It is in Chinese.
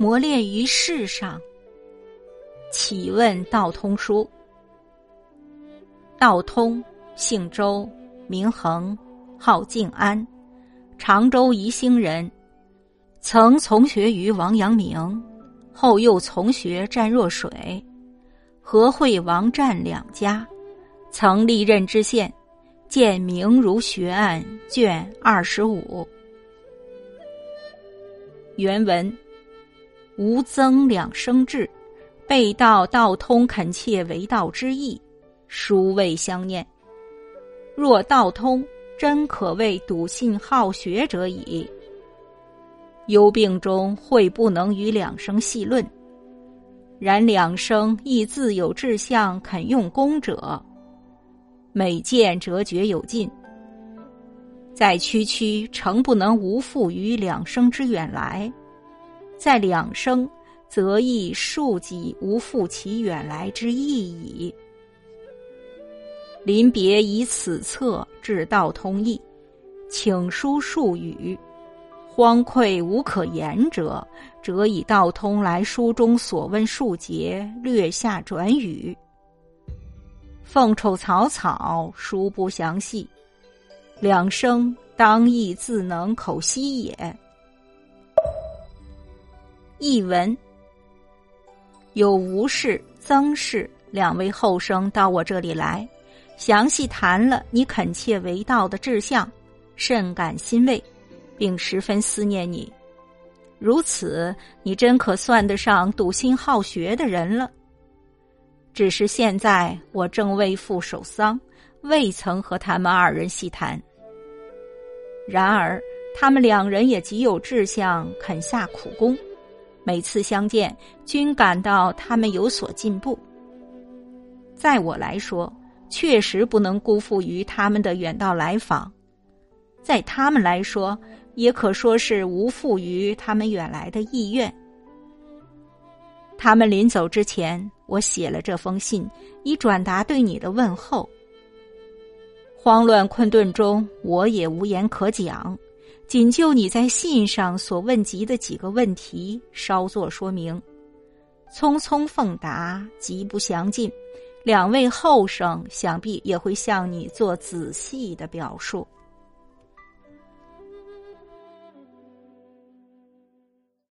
磨练于世上。启问道通书。道通，姓周，名恒，号静安，常州宜兴人，曾从学于王阳明，后又从学湛若水、和会王湛两家，曾历任知县，见《明儒学案》卷二十五。原文：吾增两生志，背道道通恳切为道之意。殊未相念。若道通，真可谓笃信好学者矣。忧病中会不能与两生细论，然两生亦自有志向，肯用功者，每见哲觉有进。在区区，诚不能无负于两生之远来；在两生，则亦庶几无复其远来之意矣。临别以此册致道通义，请书数语，荒愧无可言者，则以道通来书中所问数节略下转语。奉丑草草，书不详细，两生当亦自能口悉也。译文：有吴氏、曾氏两位后生到我这里来。详细谈了你恳切为道的志向，甚感欣慰，并十分思念你。如此，你真可算得上笃心好学的人了。只是现在我正为父守丧，未曾和他们二人细谈。然而，他们两人也极有志向，肯下苦功，每次相见，均感到他们有所进步。在我来说，确实不能辜负于他们的远道来访，在他们来说，也可说是无负于他们远来的意愿。他们临走之前，我写了这封信，以转达对你的问候。慌乱困顿中，我也无言可讲，仅就你在信上所问及的几个问题稍作说明。匆匆奉达，极不详尽。两位后生想必也会向你做仔细的表述。